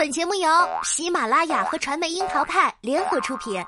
本节目由喜马拉雅和传媒樱桃派联合出品。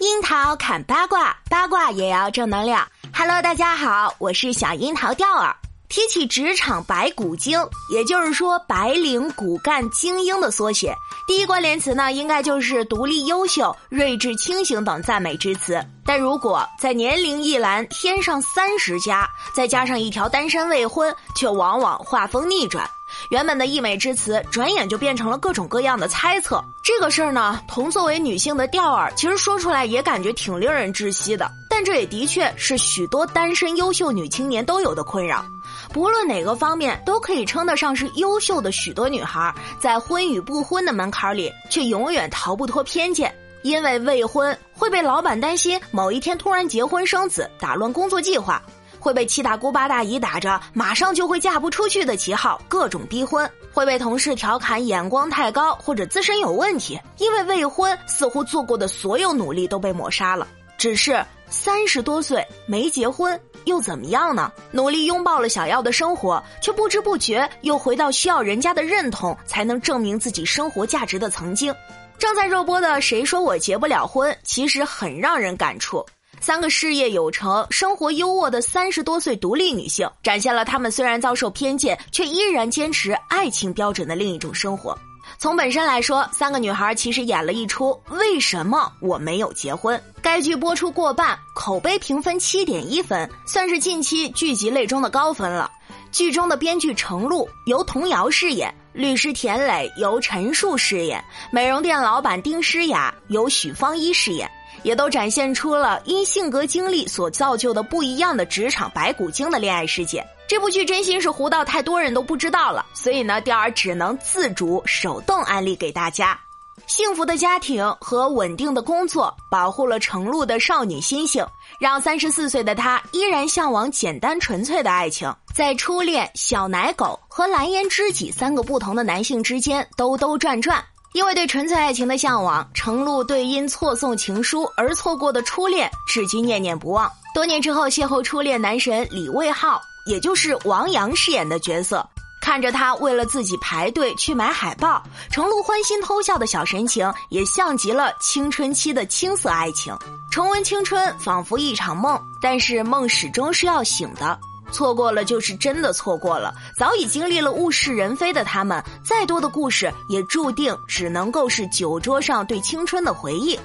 樱桃砍八卦，八卦也要正能量。Hello，大家好，我是小樱桃钓儿。提起职场白骨精，也就是说白领、骨干、精英的缩写，第一关联词呢，应该就是独立、优秀、睿智、清醒等赞美之词。但如果在年龄一栏添上三十加，再加上一条单身未婚，却往往画风逆转。原本的溢美之词，转眼就变成了各种各样的猜测。这个事儿呢，同作为女性的调儿，其实说出来也感觉挺令人窒息的。但这也的确是许多单身优秀女青年都有的困扰。不论哪个方面，都可以称得上是优秀的许多女孩，在婚与不婚的门槛里，却永远逃不脱偏见。因为未婚会被老板担心某一天突然结婚生子，打乱工作计划。会被七大姑八大姨打着马上就会嫁不出去的旗号各种逼婚，会被同事调侃眼光太高或者自身有问题。因为未婚，似乎做过的所有努力都被抹杀了。只是三十多岁没结婚又怎么样呢？努力拥抱了想要的生活，却不知不觉又回到需要人家的认同才能证明自己生活价值的曾经。正在热播的《谁说我结不了婚》，其实很让人感触。三个事业有成、生活优渥的三十多岁独立女性，展现了她们虽然遭受偏见，却依然坚持爱情标准的另一种生活。从本身来说，三个女孩其实演了一出“为什么我没有结婚”。该剧播出过半，口碑评分七点一分，算是近期剧集类中的高分了。剧中的编剧程璐由童瑶饰演，律师田磊由陈数饰演，美容店老板丁诗雅由许芳一饰演。也都展现出了因性格经历所造就的不一样的职场白骨精的恋爱世界。这部剧真心是糊到太多人都不知道了，所以呢，钓儿只能自主手动安利给大家。幸福的家庭和稳定的工作保护了程璐的少女心性，让三十四岁的她依然向往简单纯粹的爱情，在初恋、小奶狗和蓝颜知己三个不同的男性之间兜兜转转。因为对纯粹爱情的向往，程璐对因错送情书而错过的初恋至今念念不忘。多年之后邂逅初恋男神李卫浩，也就是王阳饰演的角色，看着他为了自己排队去买海报，程璐欢心偷笑的小神情，也像极了青春期的青涩爱情。重温青春仿佛一场梦，但是梦始终是要醒的。错过了就是真的错过了。早已经历了物是人非的他们，再多的故事也注定只能够是酒桌上对青春的回忆。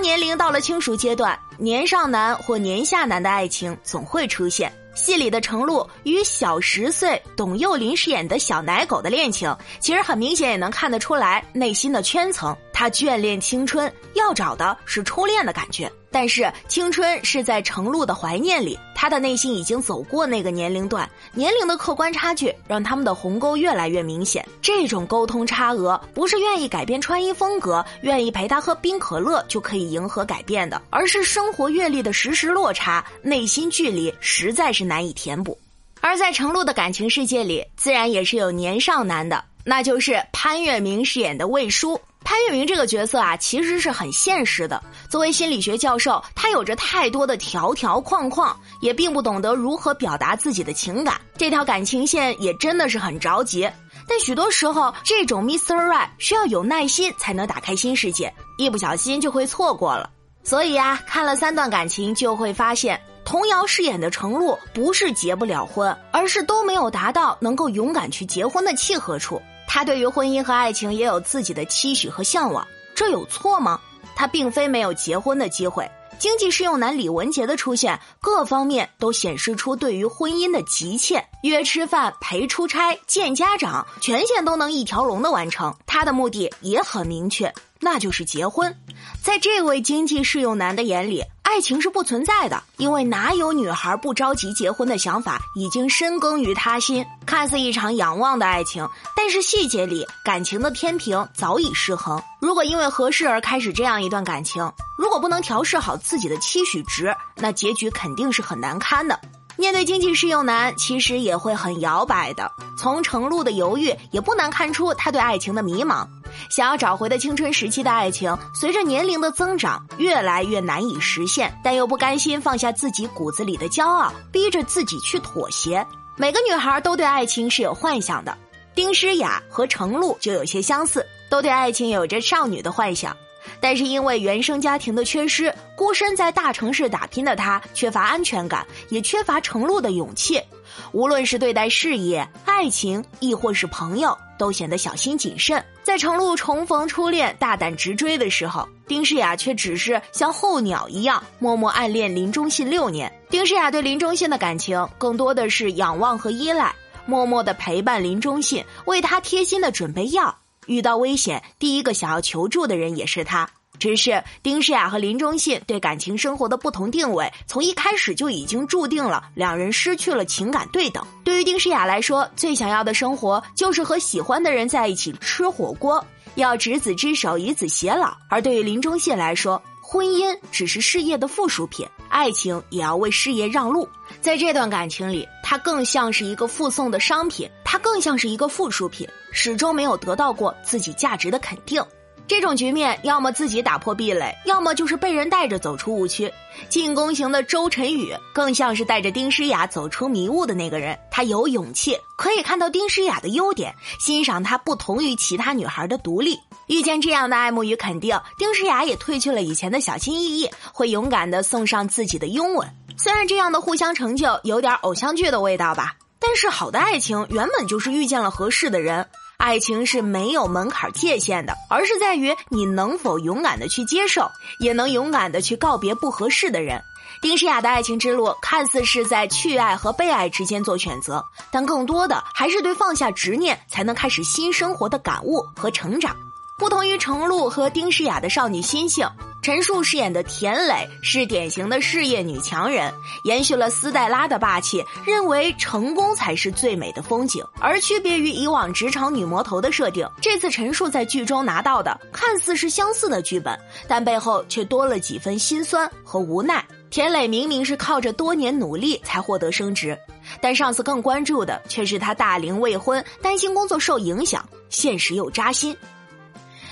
年龄到了轻熟阶段，年上男或年下男的爱情总会出现。戏里的程璐与小十岁董又霖饰演的小奶狗的恋情，其实很明显也能看得出来内心的圈层。他眷恋青春，要找的是初恋的感觉。但是青春是在程璐的怀念里，他的内心已经走过那个年龄段，年龄的客观差距让他们的鸿沟越来越明显。这种沟通差额不是愿意改变穿衣风格，愿意陪他喝冰可乐就可以迎合改变的，而是生活阅历的实时落差，内心距离实在是难以填补。而在程璐的感情世界里，自然也是有年少男的，那就是潘粤明饰演的魏叔。潘粤明这个角色啊，其实是很现实的。作为心理学教授，他有着太多的条条框框，也并不懂得如何表达自己的情感。这条感情线也真的是很着急。但许多时候，这种 Mr. Right 需要有耐心才能打开新世界，一不小心就会错过了。所以啊，看了三段感情，就会发现童瑶饰演的程璐不是结不了婚，而是都没有达到能够勇敢去结婚的契合处。他对于婚姻和爱情也有自己的期许和向往，这有错吗？他并非没有结婚的机会。经济适用男李文杰的出现，各方面都显示出对于婚姻的急切。约吃饭、陪出差、见家长，全线都能一条龙的完成。他的目的也很明确，那就是结婚。在这位经济适用男的眼里。爱情是不存在的，因为哪有女孩不着急结婚的想法，已经深耕于他心。看似一场仰望的爱情，但是细节里感情的天平早已失衡。如果因为合适而开始这样一段感情，如果不能调试好自己的期许值，那结局肯定是很难堪的。面对经济适用男，其实也会很摇摆的。从程璐的犹豫，也不难看出他对爱情的迷茫。想要找回的青春时期的爱情，随着年龄的增长，越来越难以实现，但又不甘心放下自己骨子里的骄傲，逼着自己去妥协。每个女孩都对爱情是有幻想的，丁诗雅和程璐就有些相似，都对爱情有着少女的幻想。但是因为原生家庭的缺失，孤身在大城市打拼的她缺乏安全感，也缺乏程璐的勇气。无论是对待事业、爱情，亦或是朋友，都显得小心谨慎。在程璐重逢初恋、大胆直追的时候，丁诗雅却只是像候鸟一样默默暗恋林中信六年。丁诗雅对林中信的感情更多的是仰望和依赖，默默的陪伴林中信，为他贴心的准备药。遇到危险，第一个想要求助的人也是他。只是丁诗雅和林中信对感情生活的不同定位，从一开始就已经注定了两人失去了情感对等。对于丁诗雅来说，最想要的生活就是和喜欢的人在一起吃火锅，要执子之手，与子偕老；而对于林中信来说，婚姻只是事业的附属品，爱情也要为事业让路。在这段感情里，他更像是一个附送的商品，他更像是一个附属品，始终没有得到过自己价值的肯定。这种局面，要么自己打破壁垒，要么就是被人带着走出误区。进攻型的周晨宇更像是带着丁诗雅走出迷雾的那个人。他有勇气，可以看到丁诗雅的优点，欣赏她不同于其他女孩的独立。遇见这样的爱慕与肯定，丁诗雅也褪去了以前的小心翼翼，会勇敢的送上自己的拥吻。虽然这样的互相成就有点偶像剧的味道吧，但是好的爱情原本就是遇见了合适的人。爱情是没有门槛界限的，而是在于你能否勇敢的去接受，也能勇敢的去告别不合适的人。丁诗雅的爱情之路看似是在去爱和被爱之间做选择，但更多的还是对放下执念才能开始新生活的感悟和成长。不同于程璐和丁诗雅的少女心性。陈数饰演的田磊是典型的事业女强人，延续了斯黛拉的霸气，认为成功才是最美的风景。而区别于以往职场女魔头的设定，这次陈数在剧中拿到的看似是相似的剧本，但背后却多了几分心酸和无奈。田磊明明是靠着多年努力才获得升职，但上司更关注的却是他大龄未婚，担心工作受影响，现实又扎心。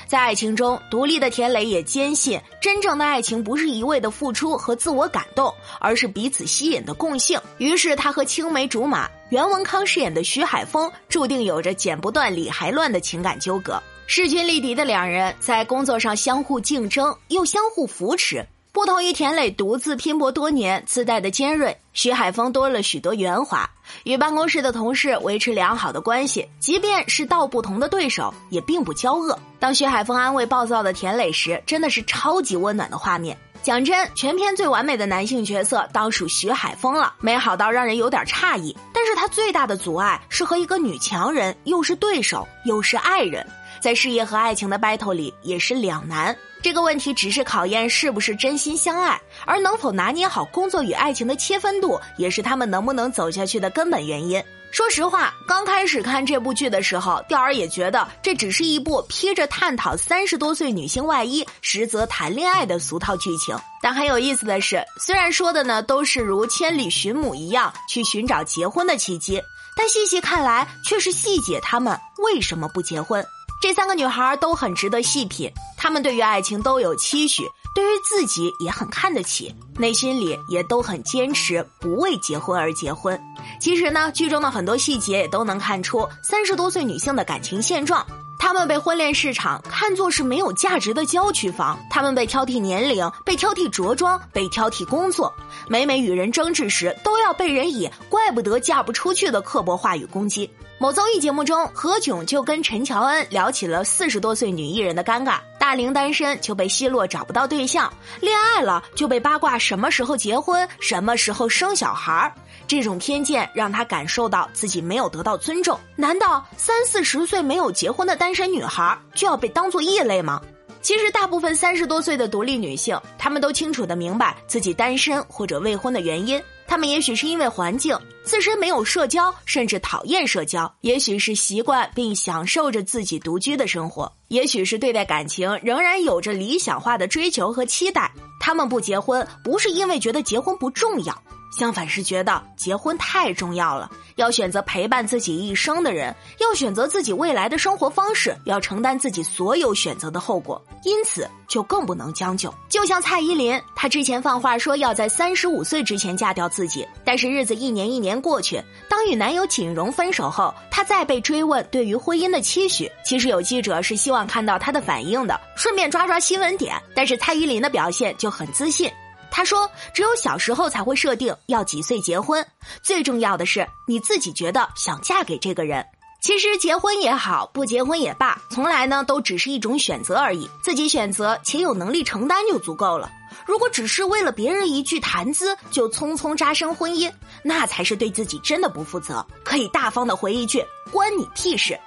在爱情中，独立的田磊也坚信，真正的爱情不是一味的付出和自我感动，而是彼此吸引的共性。于是，他和青梅竹马袁文康饰演的徐海峰，注定有着剪不断理还乱的情感纠葛。势均力敌的两人，在工作上相互竞争，又相互扶持。不同于田磊独自拼搏多年自带的尖锐，徐海峰多了许多圆滑，与办公室的同事维持良好的关系，即便是道不同的对手，也并不交恶。当徐海峰安慰暴躁的田磊时，真的是超级温暖的画面。讲真，全片最完美的男性角色当属徐海峰了，美好到让人有点诧异。但是他最大的阻碍是和一个女强人，又是对手，又是爱人。在事业和爱情的 battle 里也是两难。这个问题只是考验是不是真心相爱，而能否拿捏好工作与爱情的切分度，也是他们能不能走下去的根本原因。说实话，刚开始看这部剧的时候，钓儿也觉得这只是一部披着探讨三十多岁女性外衣，实则谈恋爱的俗套剧情。但很有意思的是，虽然说的呢都是如千里寻母一样去寻找结婚的契机，但细细看来，却是细解他们为什么不结婚。这三个女孩都很值得细品，她们对于爱情都有期许，对于自己也很看得起，内心里也都很坚持，不为结婚而结婚。其实呢，剧中的很多细节也都能看出三十多岁女性的感情现状。他们被婚恋市场看作是没有价值的郊区房，他们被挑剔年龄，被挑剔着装，被挑剔工作，每每与人争执时，都要被人以“怪不得嫁不出去”的刻薄话语攻击。某综艺节目中，何炅就跟陈乔恩聊起了四十多岁女艺人的尴尬：大龄单身就被奚落找不到对象，恋爱了就被八卦什么时候结婚、什么时候生小孩儿。这种偏见让他感受到自己没有得到尊重。难道三四十岁没有结婚的单身女孩就要被当做异类吗？其实，大部分三十多岁的独立女性，她们都清楚的明白自己单身或者未婚的原因。他们也许是因为环境自身没有社交，甚至讨厌社交；也许是习惯并享受着自己独居的生活；也许是对待感情仍然有着理想化的追求和期待。他们不结婚，不是因为觉得结婚不重要，相反是觉得结婚太重要了，要选择陪伴自己一生的人，要选择自己未来的生活方式，要承担自己所有选择的后果，因此就更不能将就。就像蔡依林，她之前放话说要在三十五岁之前嫁掉自己，但是日子一年一年过去，当与男友锦荣分手后，她再被追问对于婚姻的期许，其实有记者是希望看到她的反应的，顺便抓抓新闻点，但是蔡依林的表现就很自信。他说：“只有小时候才会设定要几岁结婚，最重要的是你自己觉得想嫁给这个人。其实结婚也好，不结婚也罢，从来呢都只是一种选择而已。自己选择且有能力承担就足够了。如果只是为了别人一句谈资就匆匆扎生婚姻，那才是对自己真的不负责。可以大方的回一句：关你屁事。”